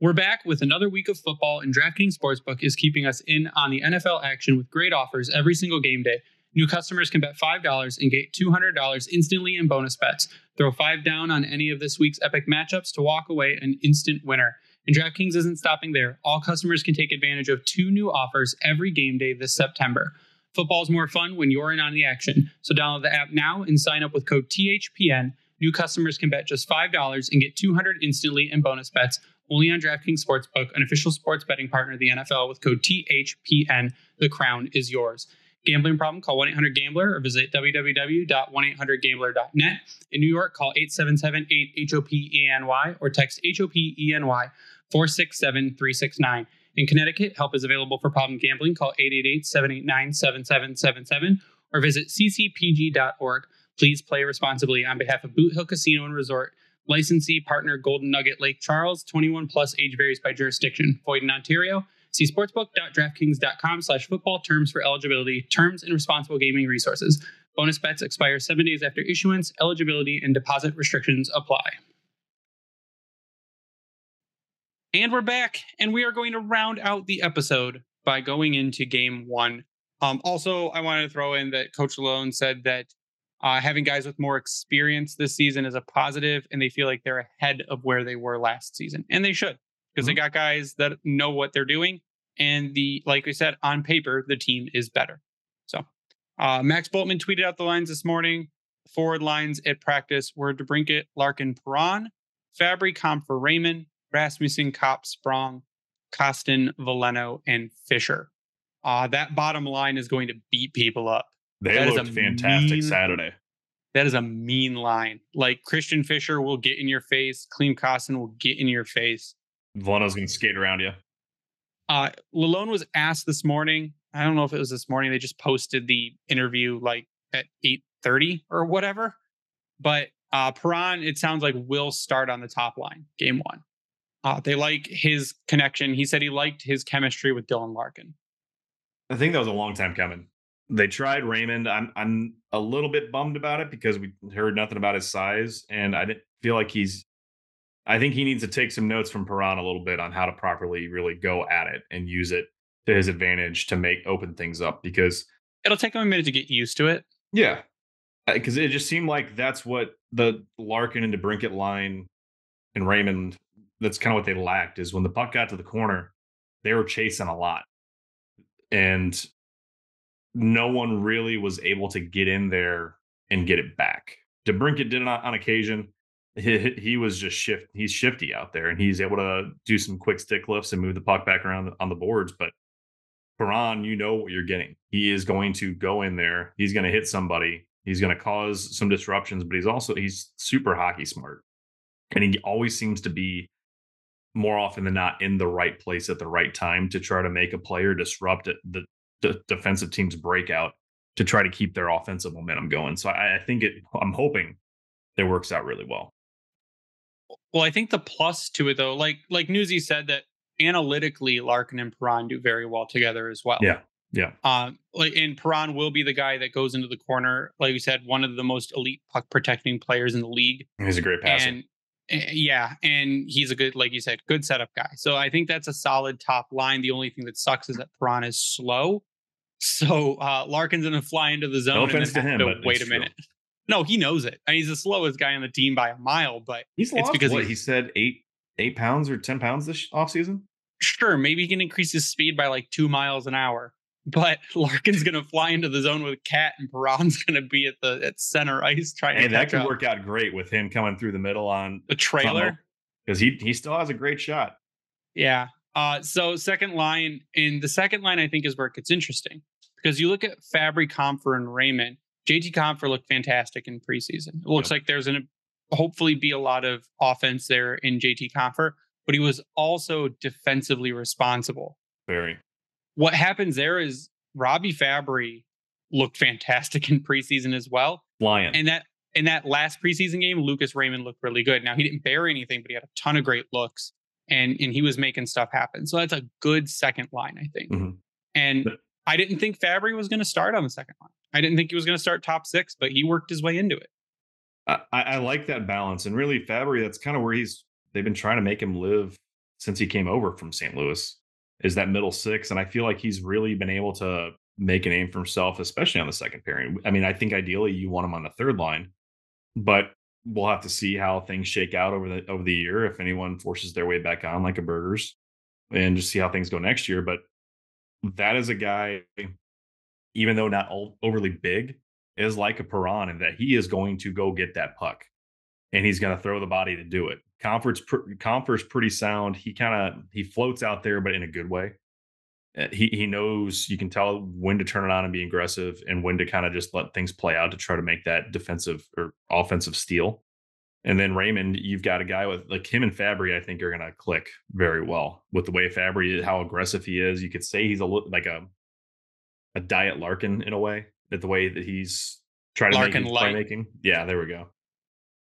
We're back with another week of football, and DraftKings Sportsbook is keeping us in on the NFL action with great offers every single game day. New customers can bet $5 and get $200 instantly in bonus bets. Throw 5 down on any of this week's epic matchups to walk away an instant winner. And DraftKings isn't stopping there. All customers can take advantage of two new offers every game day this September. Football's more fun when you're in on the action. So download the app now and sign up with code THPN. New customers can bet just $5 and get 200 instantly in bonus bets only on DraftKings Sportsbook, an official sports betting partner of the NFL with code THPN. The crown is yours. Gambling problem? Call 1 800 Gambler or visit www.1800Gambler.net. In New York, call 877 8 HOPENY or text HOPENY 467 369. In Connecticut, help is available for problem gambling. Call 888 789 7777 or visit ccpg.org. Please play responsibly on behalf of Boot Hill Casino and Resort. Licensee partner Golden Nugget Lake Charles. 21 plus age varies by jurisdiction. Void in Ontario. See sportsbook.draftkings.com slash football terms for eligibility, terms, and responsible gaming resources. Bonus bets expire seven days after issuance. Eligibility and deposit restrictions apply. And we're back, and we are going to round out the episode by going into game one. Um, also, I wanted to throw in that Coach Lalonde said that uh, having guys with more experience this season is a positive, and they feel like they're ahead of where they were last season, and they should because mm-hmm. they got guys that know what they're doing. And the like we said on paper, the team is better. So uh, Max Bultman tweeted out the lines this morning. Forward lines at practice were DeBrincat, Larkin, Perron, Fabbri, Compher, Raymond, Rasmussen, Copp, Sprong, Kostin, Veleno, and Fischer. Uh, that bottom line is going to beat people up. They that looked fantastic mean, Saturday. That is a mean line. Like Christian Fischer will get in your face. Klim Kostin will get in your face. Veleno's going to skate around you. Uh, Lalonde was asked this morning. I don't know if it was this morning. They just posted the interview like at eight thirty or whatever. But uh, Perron, it sounds like will start on the top line game one. Uh, they like his connection. He said he liked his chemistry with Dylan Larkin. I think that was a long time coming. They tried Raymond. I'm I'm a little bit bummed about it because we heard nothing about his size, and I didn't feel like he's I think he needs to take some notes from Perron a little bit on how to properly really go at it and use it to his advantage to make open things up because it'll take him a minute to get used to it. Yeah. Because uh, it just seemed like that's what the Larkin and DeBrincat line and Raymond, that's kind of what they lacked is when the puck got to the corner, they were chasing a lot. And no one really was able to get in there and get it back. DeBrincat did it on, on occasion he, he was just shift. He's shifty out there, and he's able to do some quick stick lifts and move the puck back around on the boards. But Perron, you know what you're getting. He is going to go in there. He's going to hit somebody. He's going to cause some disruptions, but he's also he's super hockey smart, and he always seems to be more often than not in the right place at the right time to try to make a player disrupt it, the, the defensive team's break out to try to keep their offensive momentum going. So I, I think it. I'm hoping it works out really well. Well, I think the plus to it though, like like Newsy said that analytically Larkin and Perron do very well together as well. Yeah. Yeah. Um, like and Perron will be the guy that goes into the corner, like you said, one of the most elite puck protecting players in the league. He's a great passer. And yeah, and he's a good, like you said, good setup guy. So I think that's a solid top line. The only thing that sucks is that Perron is slow. [laughs] So uh Larkin's gonna fly into the zone no and then have him, to wait a minute. [laughs] No, he knows it. I mean, he's the slowest guy on the team by a mile, but he's lost, it's because what, he said eight eight pounds or ten pounds this off season. Sure, maybe he can increase his speed by like two miles an hour. But [laughs] Larkin's going to fly into the zone with Cat, and Perron's going to be at the at center ice trying Hey, that could up. work out great with him coming through the middle on The trailer, because he he still has a great shot. yeah. Uh, so second line, and the second line I think is where it gets interesting because you look at Fabbri, Compher, and Raymond. JT Compher looked fantastic in preseason. It looks Yep. like there's going to hopefully be a lot of offense there in JT Compher, but he was also defensively responsible. Very. What happens there is Robbie Fabbri looked fantastic [laughs] in preseason as well. Flying. And that in that last preseason game, Lucas Raymond looked really good. Now he didn't bury anything, but he had a ton of great looks and and he was making stuff happen. So that's a good second line, I think. Mhm. And I didn't think Fabbri was going to start on the second line. I didn't think he was going to start top six, but he worked his way into it. I, I I like that balance. And really, Fabbri, that's kind of where he's they've been trying to make him live since he came over from St. Louis, is that middle six. And I feel like he's really been able to make a name for himself, especially on the second pairing. I mean, I think ideally you want him on the third line, but we'll have to see how things shake out over the over the year if anyone forces their way back on like a burgers and just see how things go next year. But that is a guy, even though not all, overly big, is like a Perron and that he is going to go get that puck and he's going to throw the body to do it. Compher's pr- Compher's pretty sound. He kind of he floats out there, but in a good way. Uh, He he knows you can tell when to turn it on and be aggressive, and when to kind of just let things play out to try to make that defensive or offensive steal. And then Raymond, you've got a guy with like him and Fabbri. I think are going to click very well with the way Fabbri, how aggressive he is. You could say he's a little like a a diet Larkin in a way, that the way that he's trying to Larkin make his light. playmaking. Yeah, there we go.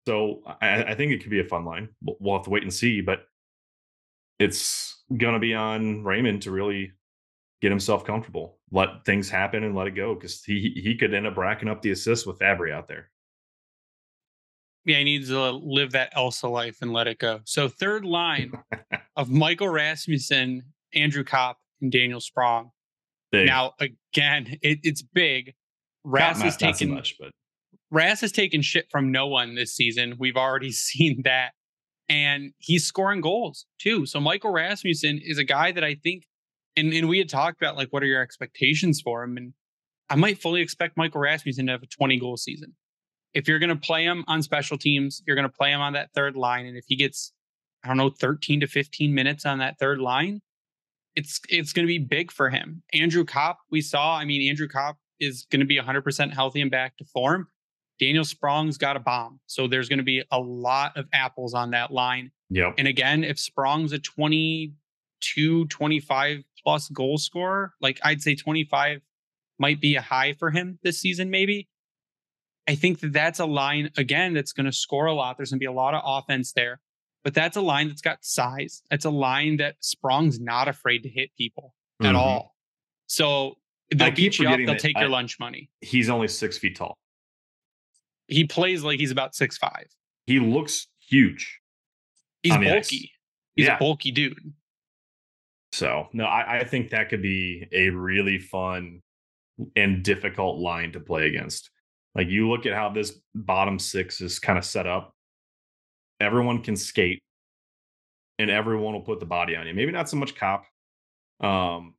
So I, I think it could be a fun line. We'll, we'll have to wait and see, but it's going to be on Raymond to really get himself comfortable, let things happen, and let it go because he he could end up racking up the assists with Fabbri out there. Yeah, he needs to live that Elsa life and let it go. So third line [laughs] of Michael Rasmussen, Andrew Copp, and Daniel Sprong. Big. Now again, it, it's big. Not- Ras not- so much, but Ras has taken shit from no one this season. We've already [laughs] seen that. And he's scoring goals too. So Michael Rasmussen is a guy that I think, and, and we had talked about like what are your expectations for him? And I might fully expect Michael Rasmussen to have a 20 goal season. If you're gonna play him on special teams, you're gonna play him on that third line. And if he gets, I don't know, 13 to 15 minutes on that third line, it's it's gonna be big for him. Andrew Copp, we saw, I mean, Andrew Copp is gonna be 100% healthy and back to form. Daniel Sprong's got a bomb. So there's going to be a lot of apples on that line. yep. And again, if Sprong's a 22, 25 plus goal scorer, like I'd say 25 might be a high for him this season, maybe. I think that that's a line, again, that's going to score a lot. There's going to be a lot of offense there, but that's a line that's got size. That's a line that Sprong's not afraid to hit people at Mhm. all. So they'll keep beat you up, they'll take your lunch money. He's only six feet tall. He plays like he's about six five. He looks huge. He's the ice. bulky. He's Yeah. a bulky dude. So no, I, I think that could be a really fun and difficult line to play against. Like you look at how this bottom six is kind of set up. Everyone can skate, and everyone will put the body on you. Maybe not so much Copp, um,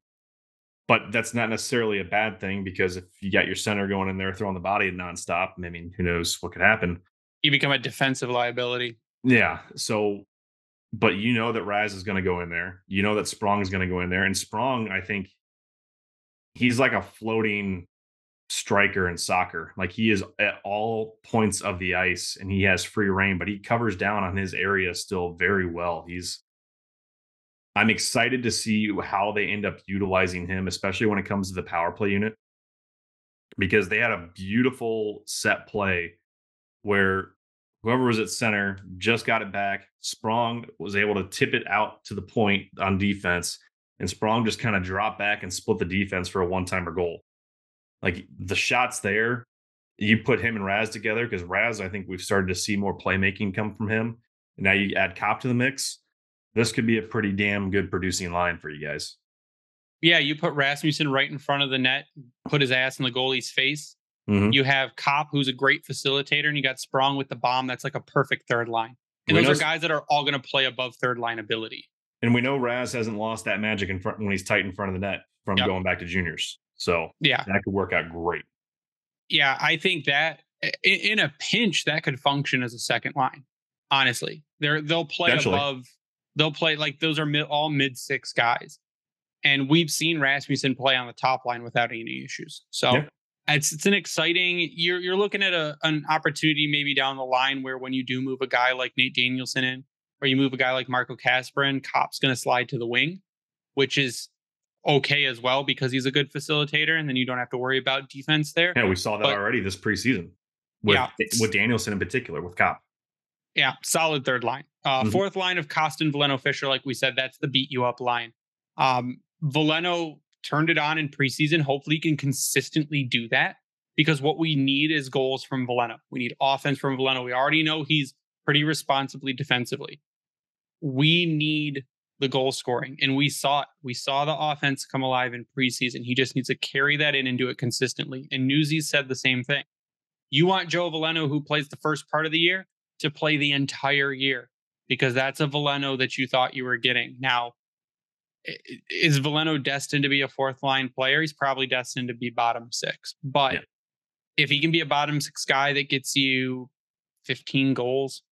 but that's not necessarily a bad thing because if you got your center going in there throwing the body nonstop, I mean, who knows what could happen. You become a defensive liability. Yeah. So, but you know that Raz is going to go in there. You know that Sprong is going to go in there. And Sprong, I think he's like a floating striker in soccer. Like he is at all points of the ice and he has free reign, but he covers down on his area still very well. He's, I'm excited to see how they end up utilizing him, especially when it comes to the power play unit, because they had a beautiful set play where whoever was at center just got it back. Sprong was able to tip it out to the point on defense, and Sprong just kind of dropped back and split the defense for a one timer goal. Like the shots there, you put him and Raz together because Raz, I think we've started to see more playmaking come from him. And now you add Copp to the mix. This could be a pretty damn good producing line for you guys. Yeah, you put Rasmussen right in front of the net, put his ass in the goalie's face. Mhm. You have Copp, who's a great facilitator, and you got Sprong with the bomb. That's like a perfect third line. And We those know- are guys that are all going to play above third line ability. And we know Raz hasn't lost that magic in front when he's tight in front of the net from Yep. going back to juniors. So yeah, that could work out great. Yeah, I think that in, a pinch that could function as a second line. Honestly, they're they'll play above. They'll play like those are mid, all mid six guys, and we've seen Rasmussen play on the top line without any issues. So. Yeah. It's, it's an exciting you're you're looking at a an opportunity maybe down the line where when you do move a guy like Nate Danielson in or you move a guy like Marco Kasparin, Copp's going to slide to the wing, which is okay as well because he's a good facilitator, and then you don't have to worry about defense there. Yeah, we saw that but, already this preseason with yeah, with Danielson in particular with Copp. Yeah, solid third line. Uh, mm-hmm. Fourth line of Kostin, Veleno, Fischer, like we said, that's the beat you up line. Um, Veleno turned it on in preseason. Hopefully, he can consistently do that because what we need is goals from Veleno. We need offense from Veleno. We already know he's pretty responsibly defensively. We need the goal scoring. And we saw it. We saw the offense come alive in preseason. He just needs to carry that in and do it consistently. And Newsy said the same thing. You want Joe Veleno, who plays the first part of the year, to play the entire year because that's a Veleno that you thought you were getting. Now, is Veleno destined to be a fourth line player? He's probably destined to be bottom six. But yeah. if he can be a bottom six guy that gets you 15 goals,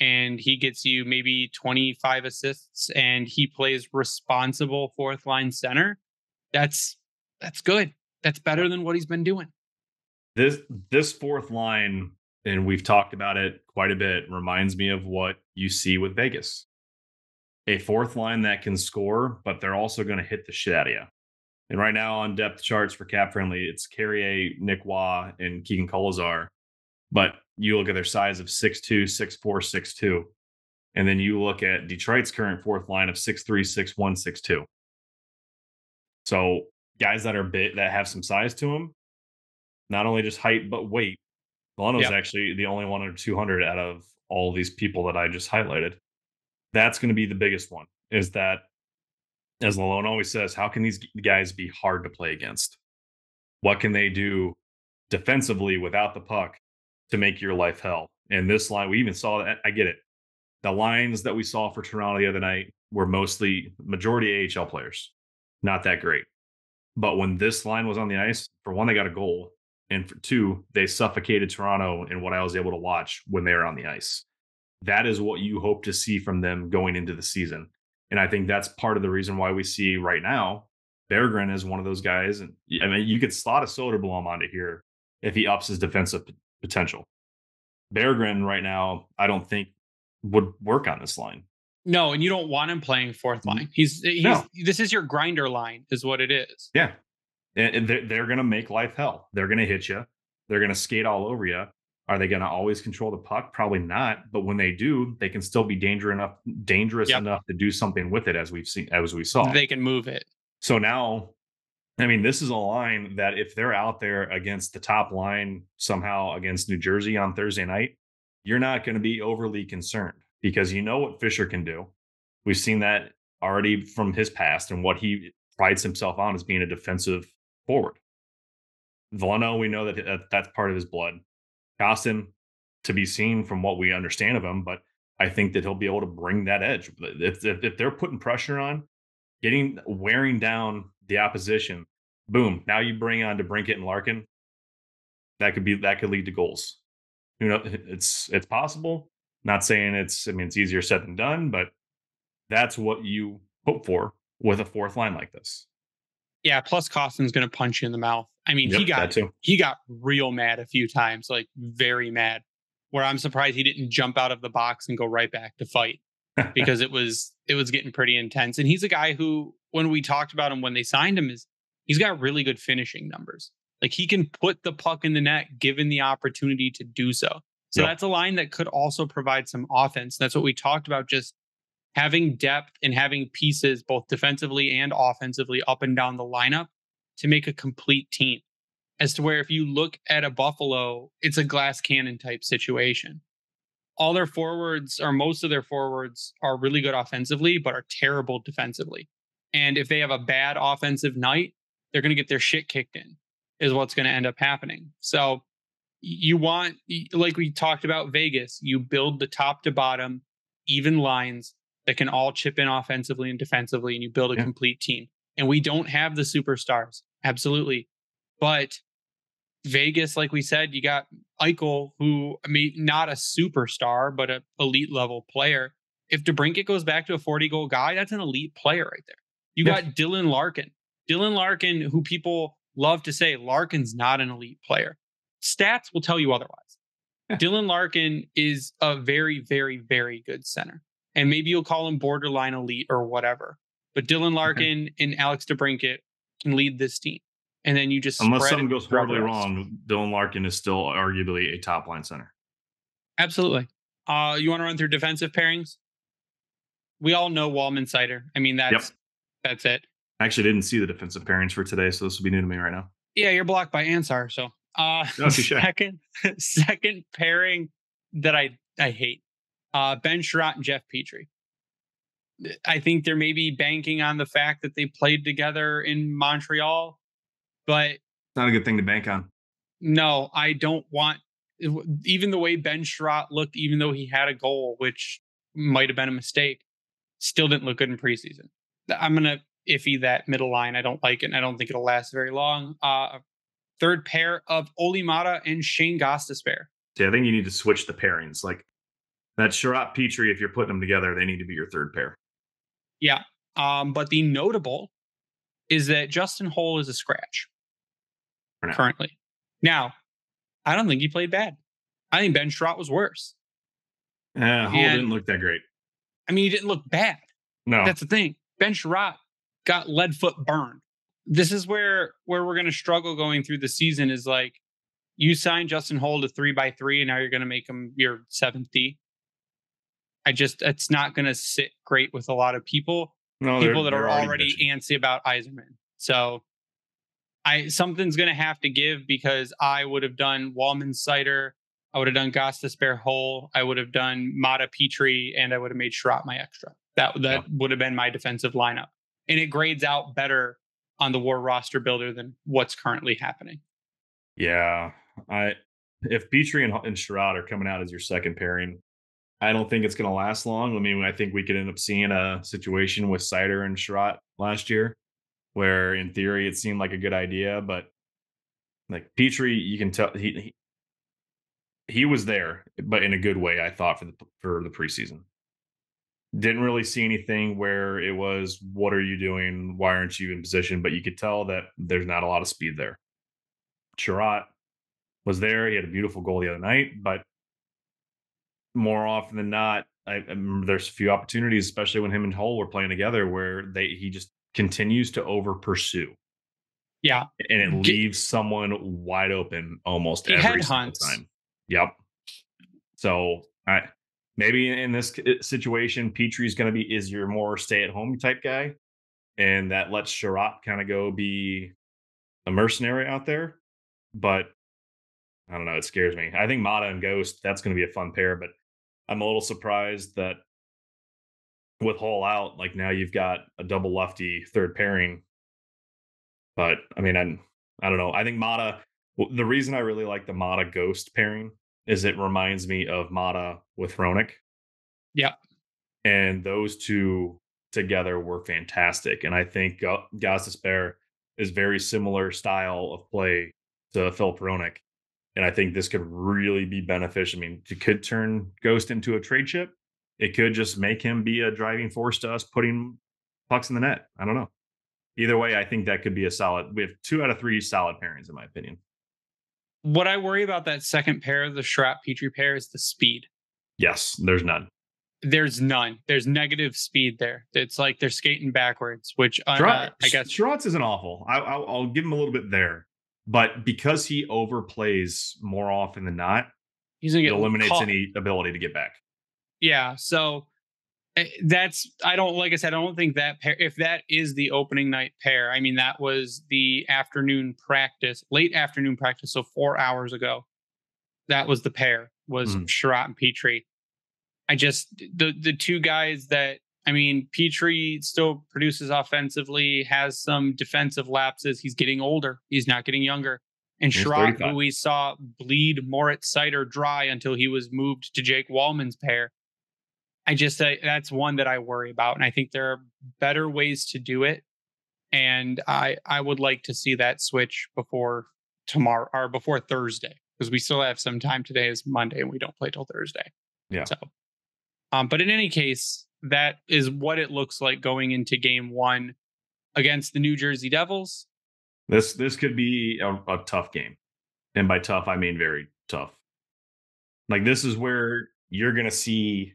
and he gets you maybe 25 assists and he plays responsible fourth line center that's that's good that's better than what he's been doing this this fourth line and we've talked about it quite a bit reminds me of what you see with Vegas a fourth line that can score but they're also going to hit the shit out of you and right now on depth charts for cap friendly it's Carrier, Nick Waugh, and Keegan Kolesar but you look at their size of 6'2, 6'4, 6'2. And then you look at Detroit's current fourth line of 6'3, 6'1, 6'2. So guys that are bit that have some size to them, not only just height, but weight. Veleno's yep. actually the only one under 200 out of all these people that I just highlighted. That's going to be the biggest one is that, as Lalonde always says, how can these guys be hard to play against? What can they do defensively without the puck to make your life hell. And this line, we even saw that. I get it. The lines that we saw for Toronto the other night were mostly majority AHL players, not that great. But when this line was on the ice, for one, they got a goal. And for two, they suffocated Toronto in what I was able to watch when they were on the ice. That is what you hope to see from them going into the season. And I think that's part of the reason why we see right now Berggren is one of those guys. And I mean, you could slot a Soderblom onto here if he ups his defensive potential. Berggren right now, I don't think would work on this line. No, and you don't want him playing fourth mm-hmm. line. He's he's no. this is your grinder line, is what it is. Yeah, and they're, they're going to make life hell. They're going to hit you. They're going to skate all over you. Are they going to always control the puck? Probably not. But when they do, they can still be dangerous enough, dangerous yep. enough to do something with it, as we've seen, as we saw. They can move it. So now I mean, this is a line that if they're out there against the top line somehow against New Jersey on Thursday night, you're not going to be overly concerned because you know what Fischer can do. We've seen that already from his past and what he prides himself on as being a defensive forward. Veleno, we know that that's part of his blood. Kostin, to be seen from what we understand of him, but I think that he'll be able to bring that edge. If, if, if they're putting pressure on, getting wearing down the opposition, boom. Now you bring on DeBrincat and Larkin. That could be that could lead to goals. You know, [laughs] it's it's possible. Not saying it's I mean it's easier said than done, but that's what you hope for with a fourth line like this. Yeah, plus Kostin's going to punch you in the mouth. I mean, yep, he got he got real mad a few times, like very mad. Where I'm surprised he didn't jump out of the box and go right back to fight [laughs] because it was it was getting pretty intense. And he's a guy who when we talked about him when they signed him is he's got really good finishing numbers. Like he can put the puck in the net given the opportunity to do so. So yep. that's a line that could also provide some offense. That's what we talked about just having depth and having pieces both defensively and offensively up and down the lineup to make a complete team. As to where if you look at a Buffalo, it's a glass cannon type situation. All their forwards or most of their forwards are really good offensively, but are terrible defensively. And if they have a bad offensive night, they're going to get their shit kicked in, is what's going to end up happening. So you want, like we talked about Vegas, you build the top to bottom, even lines that can all chip in offensively and defensively, and you build a yeah. complete team. And we don't have the superstars. absolutely. But Vegas, like we said, you got Eichel, who I mean, not a superstar, but an elite level player. If DeBrincat goes back to a 40 goal guy, that's an elite player right there. You got Dylan Larkin. Dylan Larkin, who people love to say Larkin's not an elite player. Stats will tell you otherwise. Dylan Larkin is a very, very, very good center. And maybe you'll call him borderline elite or whatever. But Dylan Larkin and Alex DeBrincat can lead this team. And then you just unless something goes horribly wrong, Dylan Larkin is still arguably a top line center. Absolutely. Uh, you want to run through defensive pairings? We all know Walman Seider. I mean, that's yep. that's it. I actually didn't see the defensive pairings for today, so this will be new to me right now. Yeah, you're blocked by Ansar, so uh, oh, [laughs] second, [laughs] second pairing that I I hate. Uh, ben Chiarot and Jeff Petry. I think they're maybe banking on the fact that they played together in Montreal, but it's not a good thing to bank on. No, I don't want even the way Ben Chiarot looked, even though he had a goal, which might have been a mistake, still didn't look good in preseason. I'm gonna iffy that middle line. I don't like it. And I don't think it'll last very long. Uh, third pair of Olli Maatta and Shane Gostisbehere. Yeah, I think you need to switch the pairings. Like that Chiarot Petry, if you're putting them together, they need to be your third pair. Yeah. Um, but the notable is that Justin Holl is a scratch now. currently. Now, I don't think he played bad. I think Ben Chiarot was worse. Uh, Holl and, didn't look that great. I mean, he didn't look bad. No. That's the thing. Ben Chiarot got lead foot burned this is where where we're going to struggle going through the season is like you signed Justin Holl to three by three, and now you're going to make him your seventh D. I just it's not going to sit great with a lot of people. No, people that are already, already antsy about Yzerman. So I something's going to have to give because I would have done Walman Seider. I would have done Gostisbehere Holl, I would have done Maatta Petry, and I would have made Chiarot my extra. That that yeah. would have been my defensive lineup, and it grades out better on the war roster builder than what's currently happening. Yeah, I if Petry and, and are coming out as your second pairing, I don't think it's going to last long. I mean, I think we could end up seeing a situation with Seider and Chiarot last year, where in theory it seemed like a good idea, but like Petry, you can tell he, he was there, but in a good way. I thought for the for the preseason. Didn't really see anything where it was, what are you doing? Why aren't you in position? But you could tell that there's not a lot of speed there. Chiarot was there. He had a beautiful goal the other night, but more often than not, I, I there's a few opportunities, especially when him and Holl were playing together, where they he just continues to over pursue. Yeah, and it leaves someone wide open almost every single time. Yep. So I maybe in this uh, situation, Petry's going to be is your more stay at home type guy, and that lets Chiarot kind of go be a mercenary out there. But I don't know, it scares me. I think Maatta and Ghost that's going to be a fun pair, but I'm a little surprised that with Holl out, like now you've got a double lefty third pairing. But I mean, I'm, I don't know. I think Maatta. The reason I really like the Maatta Ghost pairing is it reminds me of Maatta with Hronek. Yeah. And those two together were fantastic. And I think uh, Gostisbehere is very similar style of play to Filip Hronek. And I think this could really be beneficial. I mean, it could turn Ghost into a trade chip. It could just make him be a driving force to us putting pucks in the net. I don't know. Either way, I think that could be a solid. We have two out of three solid pairings, in my opinion. What I worry about that second pair, the Chiarot Petry pair, is the speed. Yes, there's none. There's none. There's negative speed there. It's like they're skating backwards, which uh, uh I guess Chiarot's isn't awful. I, I'll, I'll give him a little bit there, but because he overplays more often than not, he's gonna get eliminates caught. any ability to get back. Yeah, so Eh, that's I don't like I said I don't think that pair if that is the opening night pair I mean that was the afternoon practice late afternoon practice so 4 hours ago that was the pair was mm. Chiarot and Petry I just the the two guys that I mean Petry still produces offensively has some defensive lapses he's getting older he's not getting younger and Chiarot who we saw bleed Moritz Seider dry until he was moved to Jake Walman's pair I just uh, that's one that I worry about, and I think there are better ways to do it. and I I would like to see that switch before tomorrow or before Thursday because we still have some time. Today is Monday and we don't play till Thursday. Yeah. So, um, but in any case, that is what it looks like going into Game One against the New Jersey Devils. This this could be a, a tough game, and by tough I mean very tough. Like this is where you're gonna see.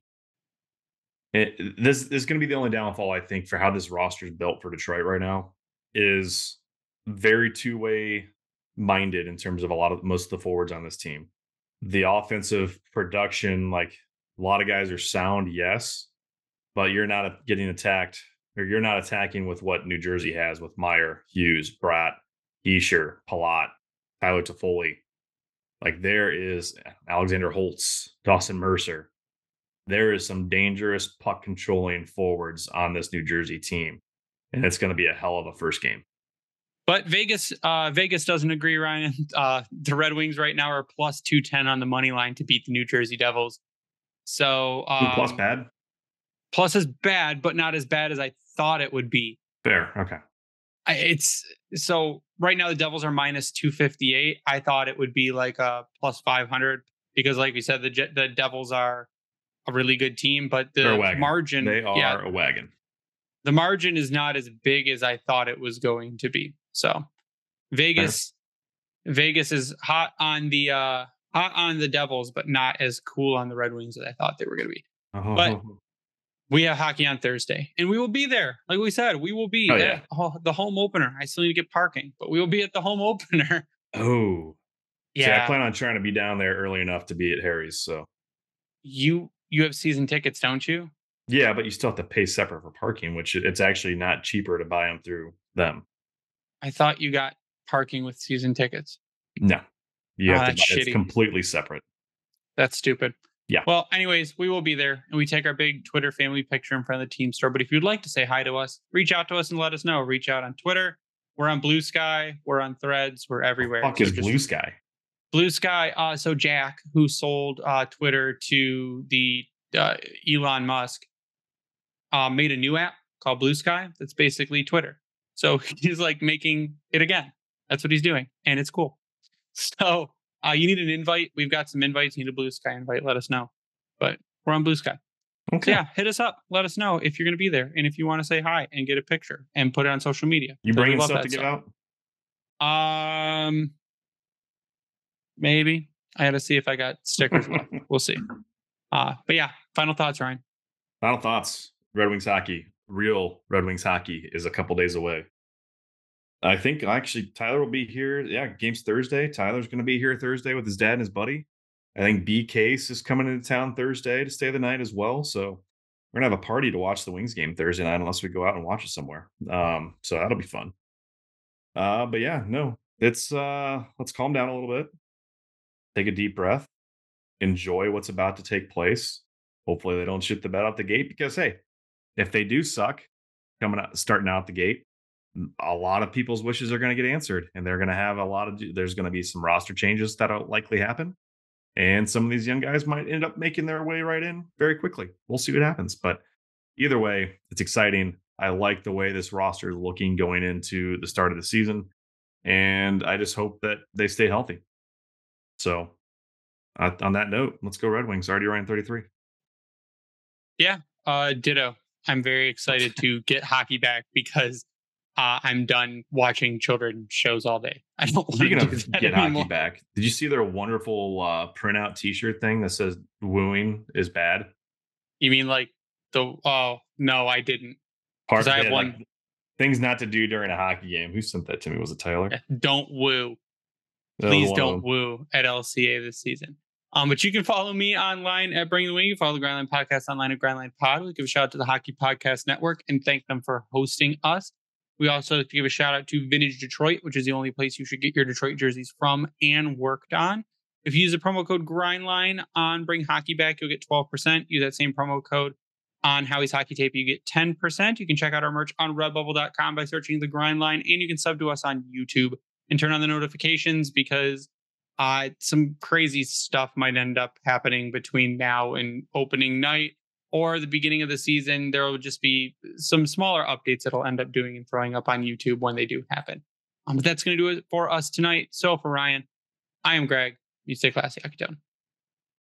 It, this, this is going to be the only downfall I think for how this roster is built for Detroit right now is very two way minded in terms of a lot of most of the forwards on this team. The offensive production, like a lot of guys are sound, yes, but you're not getting attacked or you're not attacking with what New Jersey has with Meier, Hughes, Bratt, Hischier, Palat, Tyler Toffoli. Like there is Alexander Holtz, Dawson Mercer. There is some dangerous puck controlling forwards on this New Jersey team. And it's going to be a hell of a first game. But Vegas, uh, Vegas doesn't agree, Ryan. [laughs] Uh, the Red Wings right now are plus two ten on the money line to beat the New Jersey Devils. So um, plus bad. Plus is bad, but not as bad as I thought it would be. Fair. Okay. I, it's so right now the Devils are minus 258. I thought it would be like a plus 500 because, like we said, the the Devils are a really good team, but the margin they are yeah, a wagon. The margin is not as big as I thought it was going to be. So Vegas, Fair. Vegas is hot on the uh hot on the Devils, but not as cool on the Red Wings as I thought they were going to be. Oh. But we have hockey on Thursday, and we will be there. Like we said, we will be oh, at yeah. the home opener. I still need to get parking, but we will be at the home opener. [laughs] Oh, yeah. See, I plan on trying to be down there early enough to be at Harry's. So you you have season tickets, don't you? Yeah, but you still have to pay separate for parking, which it's actually not cheaper to buy them through them. I thought you got parking with season tickets. No, you oh, to. Buy, it's completely separate. That's stupid. Yeah. Well, anyways, we will be there and we take our big Twitter family picture in front of the team store. But if you'd like to say hi to us, reach out to us and let us know. Reach out on Twitter. We're on Blue Sky. We're on Threads. We're everywhere. Fuck so is Blue Sky? Blue Sky. Uh, so Jack, who sold uh, Twitter to the uh, Elon Musk, uh, made a new app called Blue Sky. That's basically Twitter. So [laughs] he's like making it again. That's what he's doing, and it's cool. So uh, you need an invite. We've got some invites. You need a Blue Sky invite. Let us know. But we're on Blue Sky. Okay. So yeah, hit us up. Let us know if you're going to be there and if you want to say hi and get a picture and put it on social media. You bringing stuff to give stuff. out? Um, maybe. I got to see if I got stickers left. [laughs] We'll see. Uh, but yeah, final thoughts, Ryan. Final thoughts. Red Wings hockey, real Red Wings hockey, is a couple days away. I think actually Tyler will be here. Yeah, game's Thursday. Tyler's going to be here Thursday with his dad and his buddy. I think B Case is coming into town Thursday to stay the night as well. So we're gonna have a party to watch the Wings game Thursday night, unless we go out and watch it somewhere. Um, so that'll be fun. Uh, but yeah, no, it's uh, let's calm down a little bit, take a deep breath, enjoy what's about to take place. Hopefully, they don't shoot the bed out the gate because hey, if they do suck coming out starting out the gate, a lot of people's wishes are going to get answered and they're going to have a lot of there's going to be some roster changes that'll likely happen and some of these young guys might end up making their way right in very quickly. We'll see what happens but either way it's exciting. I like the way this roster is looking going into the start of the season and i just hope that they stay healthy. So uh, on that note let's go red wings already around 33 yeah uh ditto. I'm very excited [laughs] to get hockey back because uh, I'm done watching children shows all day. [laughs] I don't Speaking of get anymore. hockey back, did you see their wonderful uh, printout T-shirt thing that says "wooing is bad"? You mean like the? Oh no, I didn't. Because I have one. Like, things not to do during a hockey game. Who sent that to me? Was it Tyler? Don't woo. Please don't woo at LCA this season. Um, but you can follow me online at Bring the Wing. You follow the Grindline Podcast online at Grindline Pod. We give a shout out to the Hockey Podcast Network and thank them for hosting us. We also give a shout out to Vintage Detroit, which is the only place you should get your Detroit jerseys from and worked on. If you use the promo code GRINDLINE on Bring Hockey Back, you'll get 12%. Use that same promo code on Howie's Hockey Tape, you get 10%. You can check out our merch on redbubble.com by searching the grind line, and you can sub to us on YouTube and turn on the notifications because uh, some crazy stuff might end up happening between now and opening night. Or the beginning of the season, there will just be some smaller updates that I'll end up doing and throwing up on YouTube when they do happen. Um, but that's going to do it for us tonight. So for Ryan, I am Greg. You stay classy, Hockeytown.